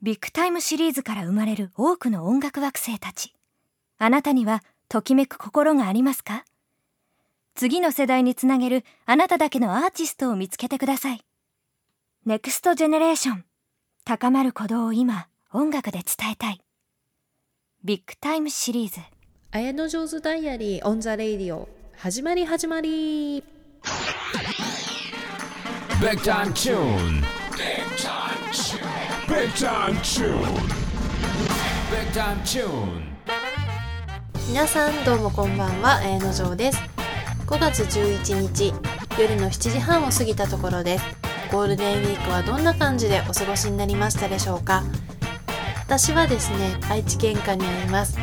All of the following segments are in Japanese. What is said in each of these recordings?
ビッグタイムシリーズから生まれる多くの音楽惑星たち。あなたにはときめく心がありますか？次の世代につなげるあなただけのアーティストを見つけてください。 next generation。高まる鼓動を今、音楽で伝えたい。ビッグタイムシリーズ。綾之丞ず Diary on the radio 始まり始まり Big time tune. Big time tune. Big time tune. Big time tune. 皆さんどうもこんばんは綾野上です5月11日夜の7時半を過ぎたところですゴールデンウィークはどんな感じでお過ごしになりましたでしょうか私はですね愛知県下にあります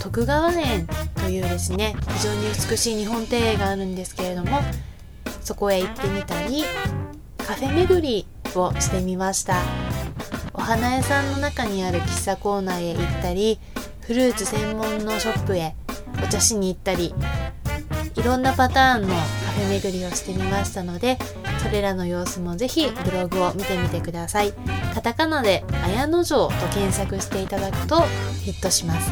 徳川園というですね非常に美しい日本庭園があるんですけれどもそこへ行ってみたりカフェ巡りをしてみました。お花屋さんの中にある喫茶コーナーへ行ったりフルーツ専門のショップへお茶しに行ったりいろんなパターンのカフェ巡りをしてみましたのでそれらの様子もぜひブログを見てみてください。カタカナで「綾野城」と検索していただくとヒットします。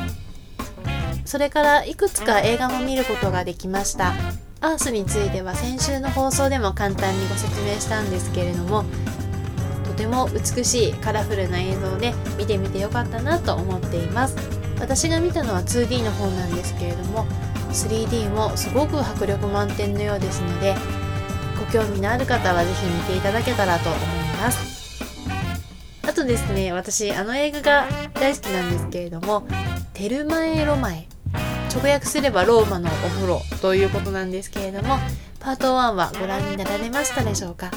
それからいくつか映画も見ることができました。アースについては先週の放送でも簡単にご説明したんですけれどもても美しいカラフルな映像で見てみてよかったなと思っています。私が見たのは 2D の方なんですけれども 3D もすごく迫力満点のようですのでご興味のある方は是非見ていただけたらと思います。あとですね私あの映画が大好きなんですけれども「テルマエ・ロマエ」直訳すればローマのお風呂ということなんですけれどもパート1はご覧になられましたでしょうか？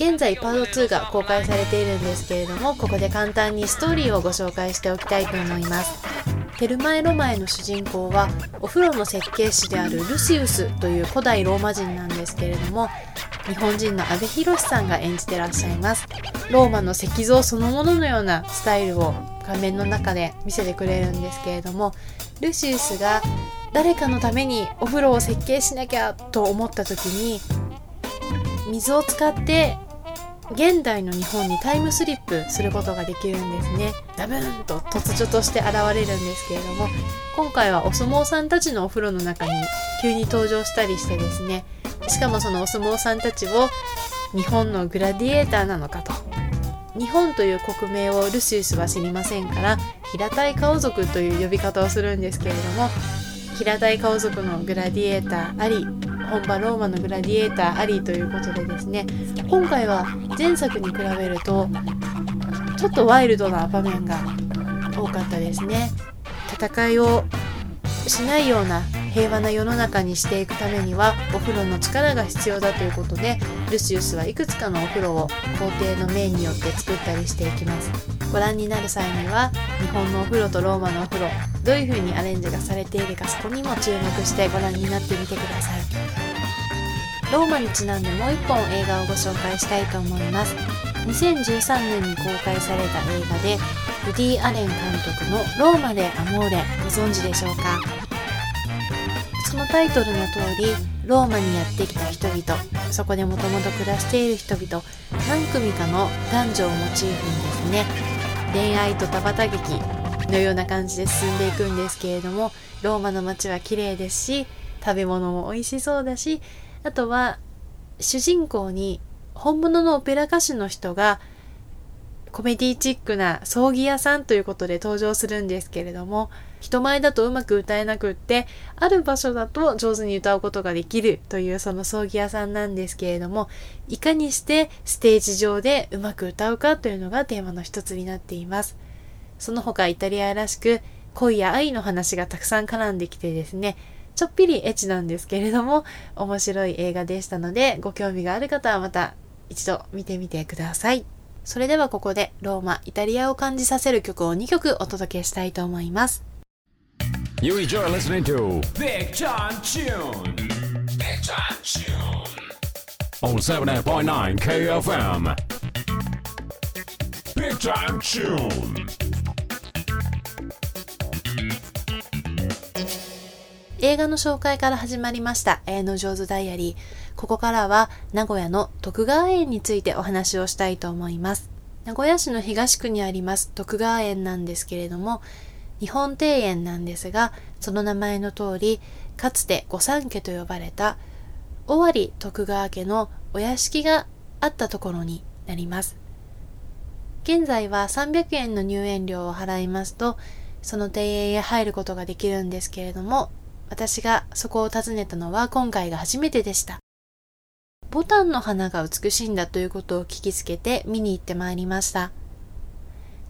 現在パート2が公開されているんですけれどもここで簡単にストーリーをご紹介しておきたいと思います。テルマエ・ロマエの主人公はお風呂の設計士であるルシウスという古代ローマ人なんですけれども日本人の阿部寛さんが演じてらっしゃいます。ローマの石像そのもののようなスタイルを画面の中で見せてくれるんですけれどもルシウスが誰かのためにお風呂を設計しなきゃと思った時に水を使って現代の日本にタイムスリップすることができるんですね。ダブーンと突如として現れるんですけれども今回はお相撲さんたちのお風呂の中に急に登場したりしてですね。しかもそのお相撲さんたちを日本のグラディエーターなのかと。日本という国名をルシウスは知りませんから平たい顔族という呼び方をするんですけれども平たい顔族のグラディエーターあり本場ローマのグラディエーターありということでですね今回は前作に比べるとちょっとワイルドな場面が多かったですね。戦いをしないような平和な世の中にしていくためにはお風呂の力が必要だということでルシウスはいくつかのお風呂を皇帝の命によって作ったりしていきます。ご覧になる際には日本のお風呂とローマのお風呂どういう風にアレンジがされているかそこにも注目してご覧になってみてください。ローマにちなんでもう一本映画をご紹介したいと思います。2013年に公開された映画でウディ・アレン監督の「ローマでアモーレ」ご存知でしょうか？そのタイトルの通りローマにやってきた人々そこでもともと暮らしている人々何組かの男女をモチーフにですね恋愛と田畑劇のような感じで進んでいくんですけれどもローマの街は綺麗ですし食べ物も美味しそうだしあとは主人公に本物のオペラ歌手の人がコメディチックな葬儀屋さんということで登場するんですけれども人前だとうまく歌えなくってある場所だと上手に歌うことができるというその葬儀屋さんなんですけれどもいかにしてステージ上でうまく歌うかというのがテーマの一つになっています。その他イタリアらしく恋や愛の話がたくさん絡んできてですねちょっぴりエッチなんですけれども面白い映画でしたのでご興味がある方はまた一度見てみてくださいそれではここでローマ、イタリアを感じさせる曲を2曲お届けしたいと思います。You enjoy listening to Big Time Tune. Big Time Tune. On 78.9 KFM. Big Time Tune. 映画の紹介から始まりました、綾野上手ダイアリー。ここからは名古屋の徳川園についてお話をしたいと思います。名古屋市の東区にあります徳川園なんですけれども、日本庭園なんですが、その名前の通り、かつて御三家と呼ばれた尾張徳川家のお屋敷があったところになります。現在は300円の入園料を払いますと、その庭園へ入ることができるんですけれども、私がそこを訪ねたのは今回が初めてでした。ボタンの花が美しいんだということを聞きつけて見に行ってまいりました。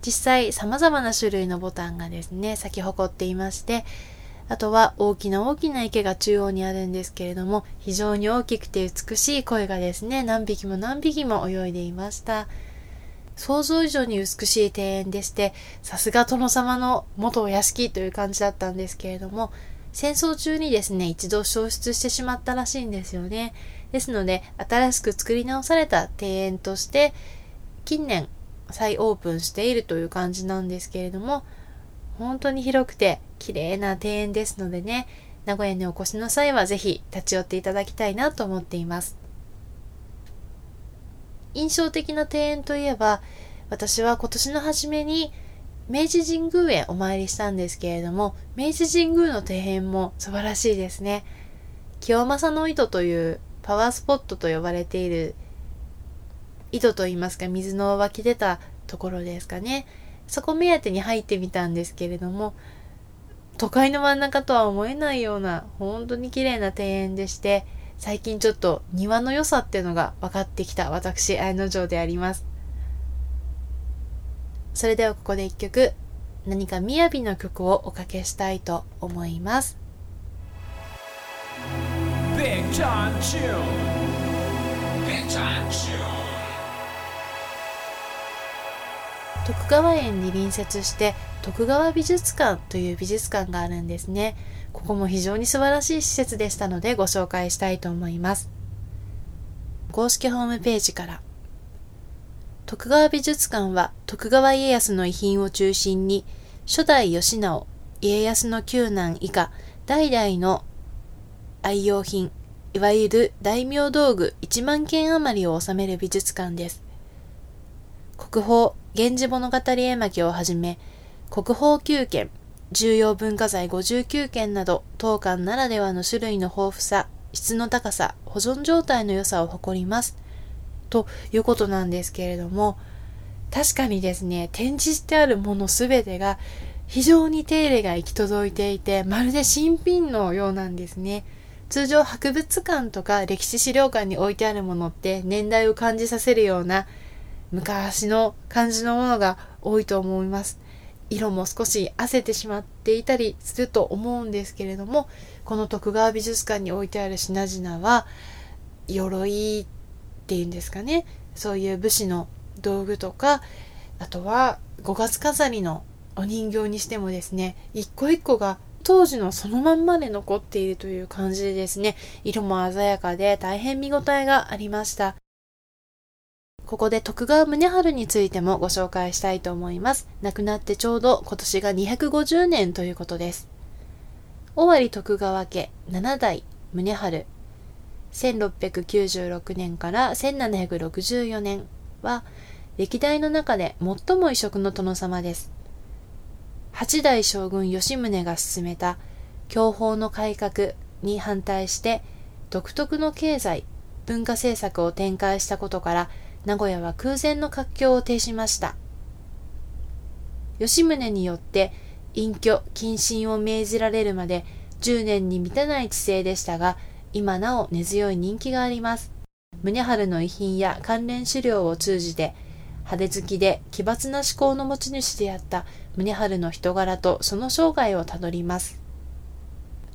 実際様々な種類のボタンがですね、咲き誇っていまして、あとは大きな大きな池が中央にあるんですけれども、非常に大きくて美しい声がですね、何匹も何匹も泳いでいました。想像以上に美しい庭園でして、さすが殿様の元お屋敷という感じだったんですけれども、戦争中にですね、一度消失してしまったらしいんですよね。ですので、新しく作り直された庭園として、近年再オープンしているという感じなんですけれども、本当に広くて綺麗な庭園ですのでね、名古屋にお越しの際はぜひ立ち寄っていただきたいなと思っています。印象的な庭園といえば、私は今年の初めに明治神宮へお参りしたんですけれども、明治神宮の庭園も素晴らしいですね。清正の井戸というパワースポットと呼ばれている井戸といいますか水の湧き出たところですかね。そこ目当てに入ってみたんですけれども、都会の真ん中とは思えないような本当に綺麗な庭園でして、最近ちょっと庭の良さっていうのが分かってきた私、綾野城であります。それではここで一曲、何か雅の曲をおかけしたいと思います。Big John June. Big John June. 徳川園に隣接して徳川美術館という美術館があるんですね。ここも非常に素晴らしい施設でしたのでご紹介したいと思います。公式ホームページから徳川美術館は徳川家康の遺品を中心に初代義直、家康の九男以下代々の愛用品、いわゆる大名道具1万件余りを収める美術館です。国宝、源氏物語絵巻をはじめ、国宝9件、重要文化財59件など、当館ならではの種類の豊富さ、質の高さ、保存状態の良さを誇ります。ということなんですけれども、確かにですね、展示してあるものすべてが非常に手入れが行き届いていて、まるで新品のようなんですね。通常博物館とか歴史資料館に置いてあるものって年代を感じさせるような昔の感じのものが多いと思います。色も少し褪せてしまっていたりすると思うんですけれども、この徳川美術館に置いてある品々は、鎧ていうんですかね、そういう武士の道具とか、あとは五月飾りのお人形にしてもですね、一個一個が当時のそのまんまで残っているという感じでですね、色も鮮やかで大変見応えがありました。ここで徳川宗春についてもご紹介したいと思います。亡くなってちょうど今年が250年ということです。尾張徳川家七代宗春1696年から1764年は歴代の中で最も異色の殿様です。八代将軍吉宗が進めた享保の改革に反対して独特の経済、文化政策を展開したことから名古屋は空前の活況を呈しました。吉宗によって隠居、謹慎を命じられるまで10年に満たない地勢でしたが、今なお根強い人気があります。宗春の遺品や関連資料を通じて、派手好きで奇抜な思考の持ち主であった宗春の人柄とその生涯をたどります。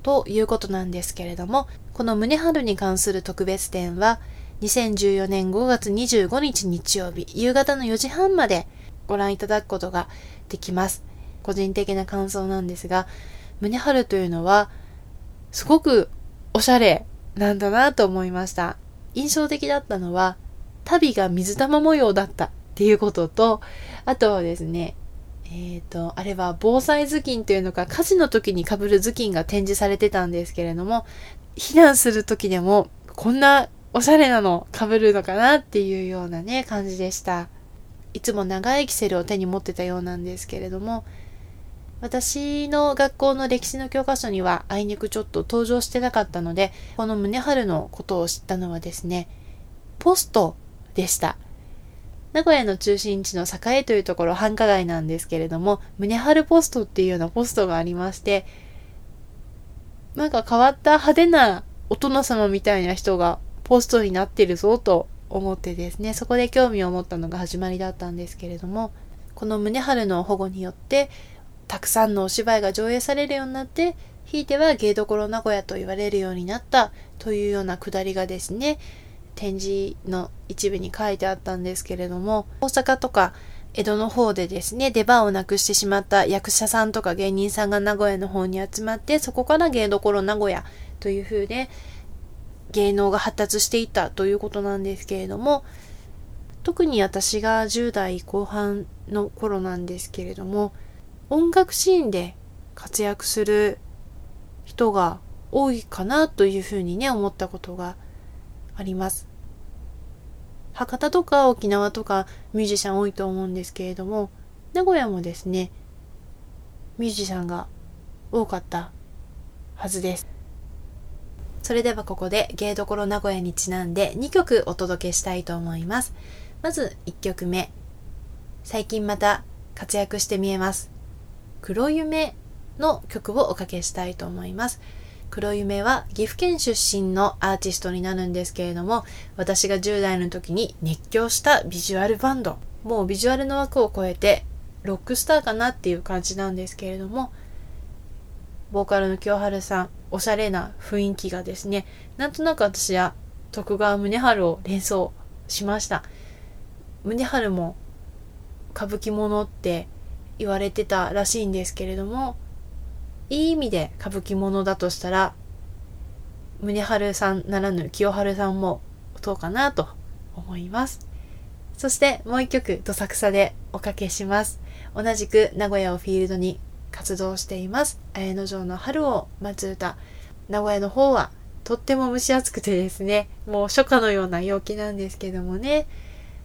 ということなんですけれども、この宗春に関する特別展は、2014年5月25日日曜日、夕方の4時半までご覧いただくことができます。個人的な感想なんですが、宗春というのは、すごくおしゃれなんだなと思いました。印象的だったのは、旅が水玉模様だったっていうことと、あとはですね、えっ、ー、と、あれは防災頭巾というのか、火事の時に被る頭巾が展示されてたんですけれども、避難する時でも、こんなおしゃれなの被るのかなっていうようなね、感じでした。いつも長いキセルを手に持ってたようなんですけれども私の学校の歴史の教科書にはあいにくちょっと登場してなかったのでこの宗春のことを知ったのはですねポストでした。名古屋の中心地の栄というところ繁華街なんですけれども、宗春ポストっていうようなポストがありまして、なんか変わった派手なお殿様みたいな人がポストになってるぞと思ってですね、そこで興味を持ったのが始まりだったんですけれども、この宗春の保護によって、たくさんのお芝居が上映されるようになって、ひいては芸どころ名古屋と言われるようになったというようなくだりがですね、展示の一部に書いてあったんですけれども、大阪とか江戸の方でですね、出番をなくしてしまった役者さんとか芸人さんが名古屋の方に集まって、そこから芸どころ名古屋という風で、芸能が発達していったということなんですけれども、特に私が10代後半の頃なんですけれども、音楽シーンで活躍する人が多いかなというふうにね、思ったことがあります。博多とか沖縄とかミュージシャン多いと思うんですけれども、名古屋もですね、ミュージシャンが多かったはずです。それではここで芸どころ名古屋にちなんで2曲お届けしたいと思います。まず1曲目。最近また活躍して見えます。黒夢の曲をおかけしたいと思います。黒夢は岐阜県出身のアーティストになるんですけれども、私が10代の時に熱狂したビジュアルバンド。もうビジュアルの枠を超えて、ロックスターかなっていう感じなんですけれども、ボーカルの清春さん、おしゃれな雰囲気がですね、なんとなく私は徳川宗春を連想しました。宗春も歌舞伎者って言われてたらしいんですけれども、いい意味で歌舞伎者だとしたら、宗春さんならぬ清春さんもどうかなと思います。そしてもう一曲、どさくさでおかけします。同じく名古屋をフィールドに活動しています。綾野城の春を待つ歌。名古屋の方はとっても蒸し暑くてですね、もう初夏のような陽気なんですけどもね。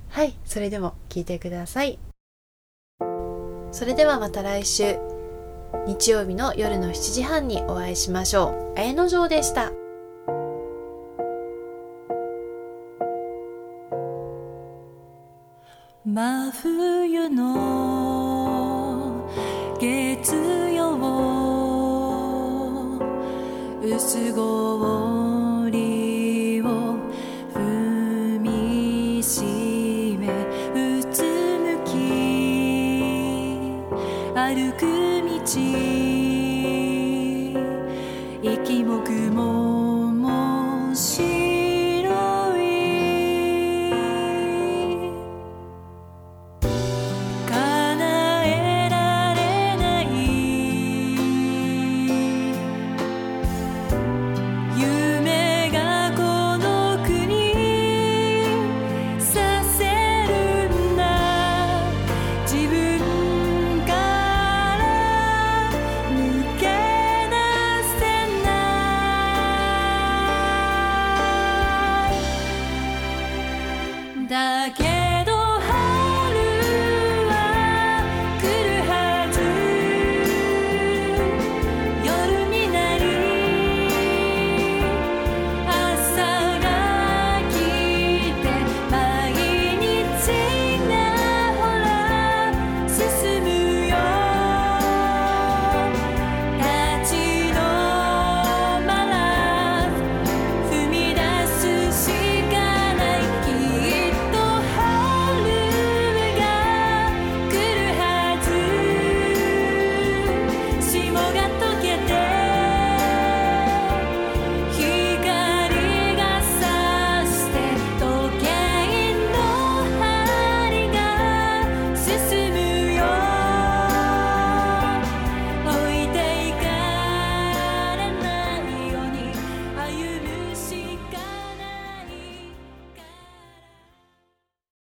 はい、それでも聴いてください。それではまた来週。日曜日の夜の7時半にお会いしましょう。綾野城でした。心